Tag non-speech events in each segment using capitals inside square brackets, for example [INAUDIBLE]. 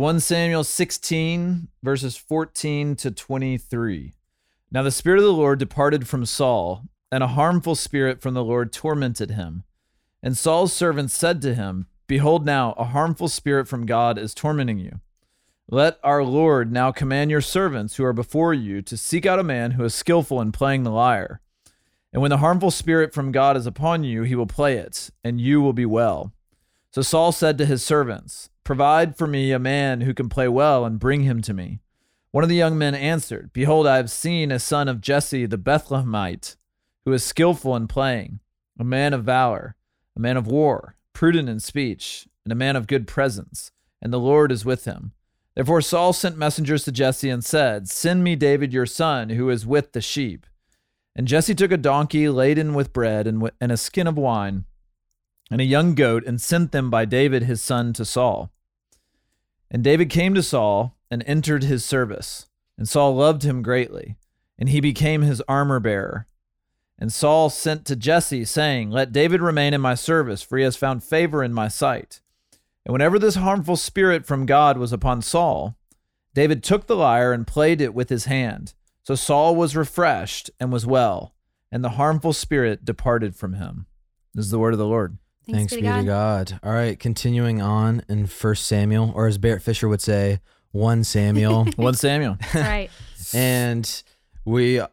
1 Samuel 16, verses 14 to 23. Now the Spirit of the Lord departed from Saul, and a harmful spirit from the Lord tormented him. And Saul's servants said to him, Behold, now a harmful spirit from God is tormenting you. Let our Lord now command your servants who are before you to seek out a man who is skillful in playing the lyre. And when the harmful spirit from God is upon you, he will play it, and you will be well. So Saul said to his servants, Provide for me a man who can play well, and bring him to me. One of the young men answered, Behold, I have seen a son of Jesse the Bethlehemite, who is skillful in playing, a man of valor, a man of war, prudent in speech, and a man of good presence, and the Lord is with him. Therefore Saul sent messengers to Jesse and said, Send me David your son, who is with the sheep. And Jesse took a donkey laden with bread and, and a skin of wine, and a young goat, and sent them by David his son to Saul. And David came to Saul and entered his service. And Saul loved him greatly, and he became his armor bearer. And Saul sent to Jesse, saying, Let David remain in my service, for he has found favor in my sight. And whenever this harmful spirit from God was upon Saul, David took the lyre and played it with his hand. So Saul was refreshed and was well, and the harmful spirit departed from him. This is the word of the Lord. Thanks, be to God. All right, continuing on in First Samuel, or as Barrett Fisher would say, one Samuel, [LAUGHS] 1 Samuel. [LAUGHS] right. and we, uh,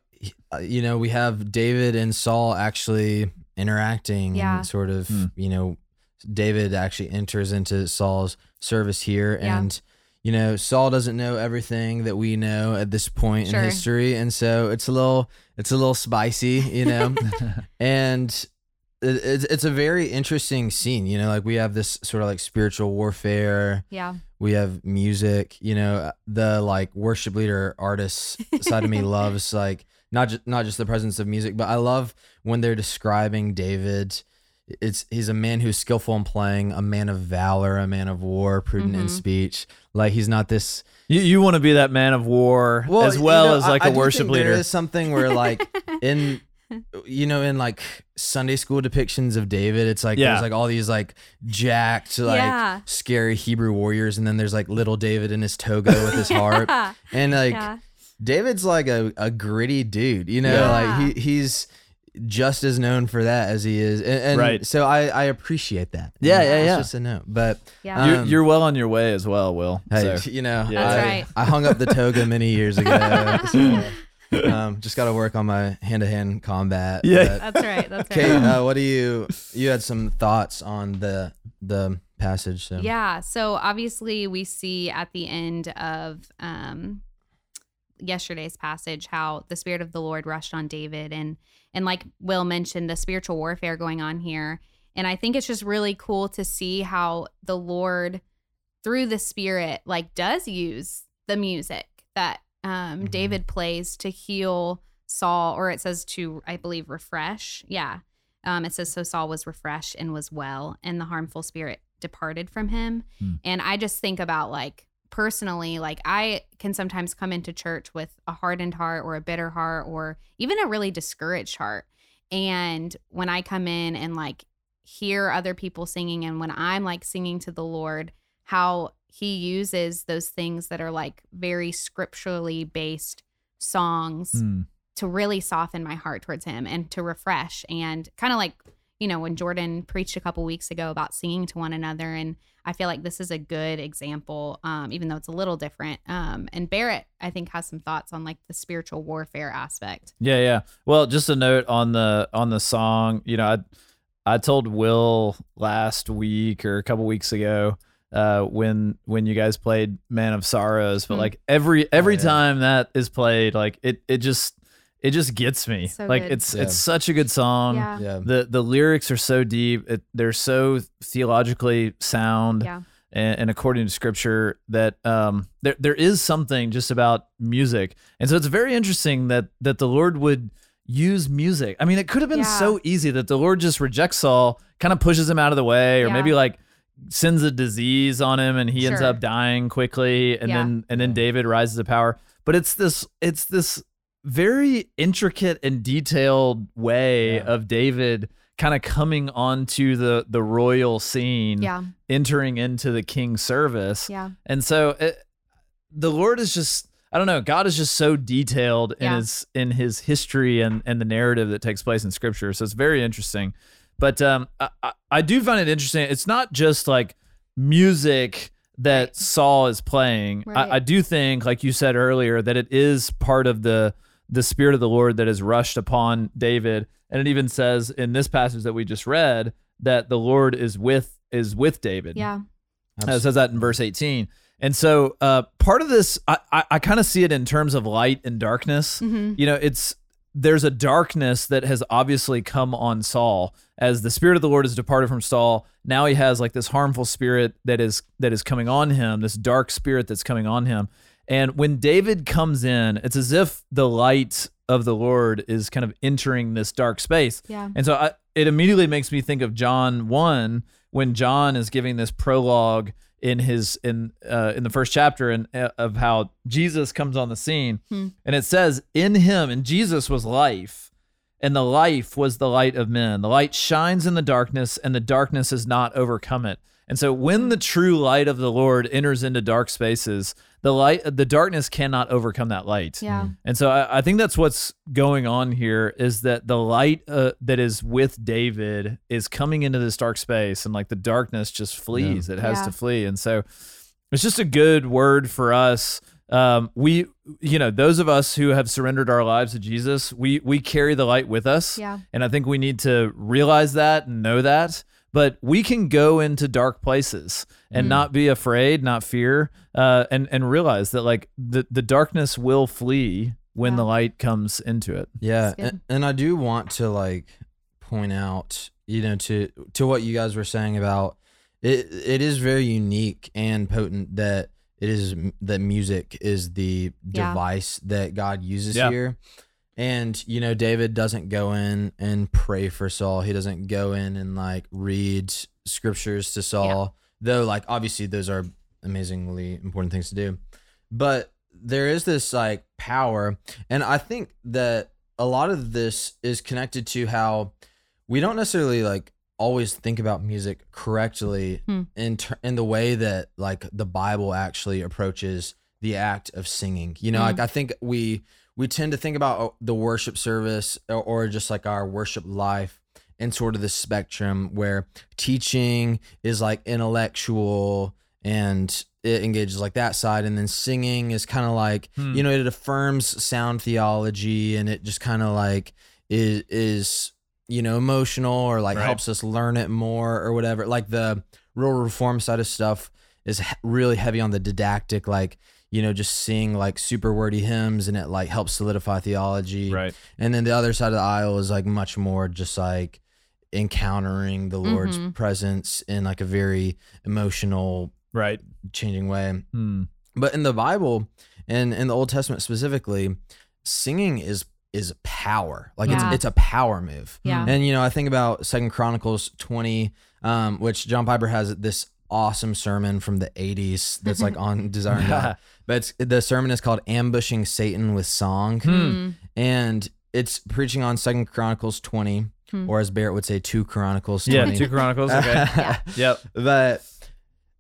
you know, we have David and Saul actually interacting Yeah. and sort of, Hmm. you know, David actually enters into Saul's service here, Yeah. and you know, Saul doesn't know everything that we know at this point Sure. in history, and so it's a little, it's a little spicy, you know, [LAUGHS] and it, it's it's a very interesting scene. You know, like we have this sort of like spiritual warfare. Yeah. We have music. You know, the like worship leader artist side of me [LAUGHS] loves like not just not just the presence of music, but I love when they're describing David. It's he's a man who's skillful in playing, a man of valor, a man of war, prudent in Mhm. speech. Like he's not this You, you want to be that man of war as you well know, as like I- I a do worship think leader. There is something where like [LAUGHS] in you know in like Sunday school depictions of David, it's like Yeah. there's like all these like jacked like Yeah. scary Hebrew warriors, and then there's like little David in his toga with his [LAUGHS] harp, Yeah. and like yeah. David's like a, a gritty dude, you know, Yeah. like he he's just as known for that as he is, and, and Right. so I I appreciate that. Yeah, yeah, It's yeah. just a note, but Yeah. you're, um, you're well on your way as well, Will. Hey, So- [LAUGHS] you know, Yeah. That's I, right. I hung up the toga many years ago. [LAUGHS] so, [LAUGHS] um, just got to work on my hand-to-hand combat. Yeah. but- That's right. That's right. Kate, uh, what do you? You had some thoughts on the the passage. So Yeah. So obviously, we see at the end of um, yesterday's passage how the spirit of the Lord rushed on David, and and like Will mentioned, the spiritual warfare going on here. And I think it's just really cool to see how the Lord, through the Spirit, like does use the music that um, Mhm. David plays to heal Saul, or it says to, I believe, refresh. Yeah. Um, it says, So Saul was refreshed and was well, and the harmful spirit departed from him. Hmm. And I just think about like personally, like I can sometimes come into church with a hardened heart or a bitter heart or even a really discouraged heart. And when I come in and like hear other people singing, and when I'm like singing to the Lord, how he uses those things that are like very scripturally based songs Hmm. to really soften my heart towards him and to refresh and kind of like you know when jordan preached a couple weeks ago about singing to one another and i feel like this is a good example um, even though it's a little different um, and barrett i think has some thoughts on like the spiritual warfare aspect Yeah, yeah. Well, just a note on the on the song. You know, I I told Will last week or a couple weeks ago uh, when when you guys played "Man of Sorrows," but Mm. like every every yeah. time that is played, like it it just it just gets me. So like good. it's Yeah. it's such a good song. yeah yeah, The the lyrics are so deep. It, they're so theologically sound yeah and, and according to scripture that um there there is something just about music and so it's very interesting that that the lord would use music i mean it could have been Yeah. so easy that the lord just rejects saul kind of pushes him out of the way or Yeah. maybe like sends a disease on him and he ends up dying quickly and Yeah. then and then david rises to power but it's this it's this very intricate and detailed way Yeah. of david kind of coming onto the the royal scene, Yeah. entering into the king's service. Yeah. And so it, the Lord is just I don't know, God is just so detailed in Yeah. his in his history and and the narrative that takes place in scripture. So it's very interesting. But um I, I, do find it interesting. It's not just like music that Right. Saul is playing. Right. I, I do think, like you said earlier, that it is part of the the spirit of the Lord that is rushed upon David. And it even says in this passage that we just read that the Lord is with is with David. Yeah. It says that in verse 18. And so uh, part of this, I, I, I kind of see it in terms of light and darkness. hmm You know, it's there's a darkness that has obviously come on Saul as the spirit of the Lord has departed from Saul. Now he has like this harmful spirit that is that is coming on him, this dark spirit that's coming on him. And when David comes in, it's as if the light of the Lord is kind of entering this dark space. Yeah. And so I, it immediately makes me think of John 1 when John is giving this prologue in his in uh, in the first chapter and uh, of how Jesus comes on the scene. Hmm. and it says in him and Jesus was life and the life was the light of men. The light shines in the darkness and the darkness has not overcome it. And so when the true light of the Lord enters into dark spaces the light the darkness cannot overcome that light Yeah. and so I, I think that's what's going on here is that the light uh, that is with David is coming into this dark space and like the darkness just flees. It has Yeah. to flee. And so it's just a good word for us. Um, we, you know, those of us who have surrendered our lives to Jesus, we, we carry the light with us. Yeah. And I think we need to realize that and know that. But we can go into dark places and Mhm. not be afraid, not fear, uh, and and realize that like the the darkness will flee when Yeah. the light comes into it. Yeah, and, and I do want to like point out, you know, to to what you guys were saying about it. It is very unique and potent that it is that music is the Yeah. device that God uses Yeah. here. And you know, David doesn't go in and pray for Saul. He doesn't go in and like read scriptures to Saul. Though, like obviously, those are amazingly important things to do. But there is this like power, and I think that a lot of this is connected to how we don't necessarily like always think about music correctly Hmm. in ter- in the way that like the Bible actually approaches the act of singing. You know, Hmm. like I think we we tend to think about uh, the worship service or, or just like our worship life in sort of the spectrum where teaching is like intellectual and it engages like that side and then singing is kind of like Hmm. you know it affirms sound theology and it just kind of like is is you know emotional or like Right. helps us learn it more or whatever like the real reform side of stuff is really heavy on the didactic like you know just sing like super wordy hymns and it like helps solidify theology Right. and then the other side of the aisle is like much more just like encountering the lord's Mhm. presence in like a very emotional Right. changing way Hmm. but in the Bible and in the Old Testament specifically, singing is is power. Like Yeah. it's it's a power move. Yeah. And you know, I think about Second Chronicles 20, um, which John Piper has this awesome sermon from the 80s that's like on [LAUGHS] Desiring God. But it's, the sermon is called Ambushing Satan with Song. Hmm. Mm. And it's preaching on Second Chronicles 20, Hmm. or as Barrett would say, two Chronicles Yeah. Two Chronicles. Okay. [LAUGHS] Yeah. yep. But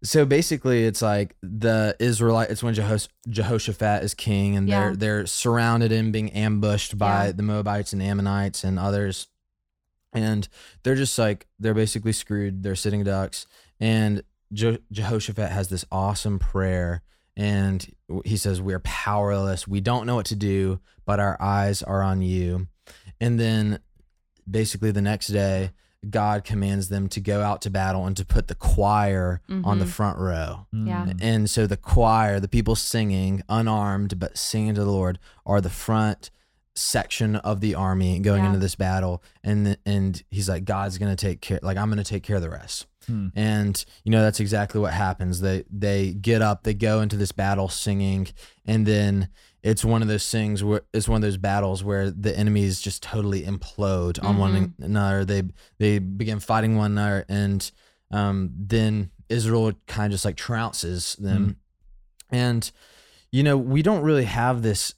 so basically, it's like the Israelite. It's when Jehos- Jehoshaphat is king, and Yeah. they're they're surrounded and being ambushed by Yeah. the Moabites and Ammonites and others, and they're just like they're basically screwed. They're sitting ducks, and Je- Jehoshaphat has this awesome prayer, and he says, "We're powerless. We don't know what to do, but our eyes are on you." And then, basically, the next day. God commands them to go out to battle and to put the choir on the Mhm. front row. Yeah. Hmm. And so the choir, the people singing, unarmed but singing to the Lord, are the front section of the army going Yeah. into this battle. And and he's like, God's gonna take care. Like I'm gonna take care of the rest. Hmm. And you know that's exactly what happens. They they get up, they go into this battle singing, and then it's one of those things where it's one of those battles where the enemies just totally implode on one another. They they begin fighting one another, and um, then Israel kind of just like trounces them. And you know we don't really have this.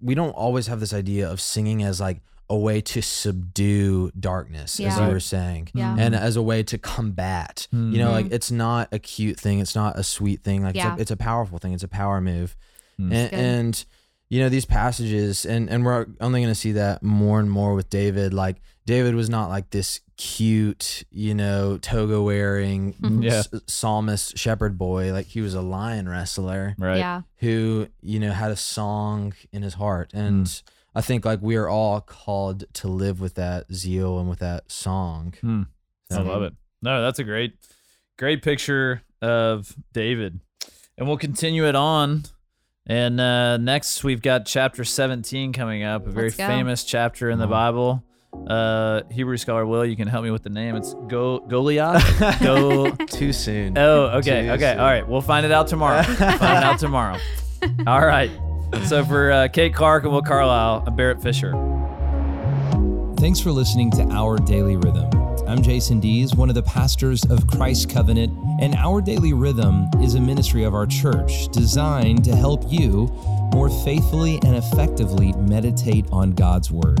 We don't always have this idea of singing as like a way to subdue darkness, as you were saying, Yeah. and as a way to combat. You know, like it's not a cute thing, it's not a sweet thing. Like Yeah. it's, a, it's a powerful thing. It's a power move, Mm. and, and you know these passages, and and we're only going to see that more and more with David. Like David was not like this cute, you know, toga wearing. [LAUGHS] Yeah. s- psalmist shepherd boy. Like he was a lion wrestler Right. Yeah. who you know had a song in his heart and Mm. I think like we are all called to live with that zeal and with that song Hmm. I love it. No, that's a great, great picture of David. And we'll continue it on. And uh, next, we've got chapter 17 coming up, a very famous chapter in the Wow. Bible. Uh, Hebrew scholar Will, you can help me with the name. It's Go Goliath. [LAUGHS] Go. too soon Oh, okay, Too okay, soon. all right. We'll find it out tomorrow. We'll [LAUGHS] find it out tomorrow. [LAUGHS] All right. So for uh, Kate Clark and Will Carlisle, I'm Barrett Fisher. Thanks for listening to Our Daily Rhythm. I'm Jason Dees, one of the pastors of Christ Covenant, and Our Daily Rhythm is a ministry of our church designed to help you more faithfully and effectively meditate on God's Word.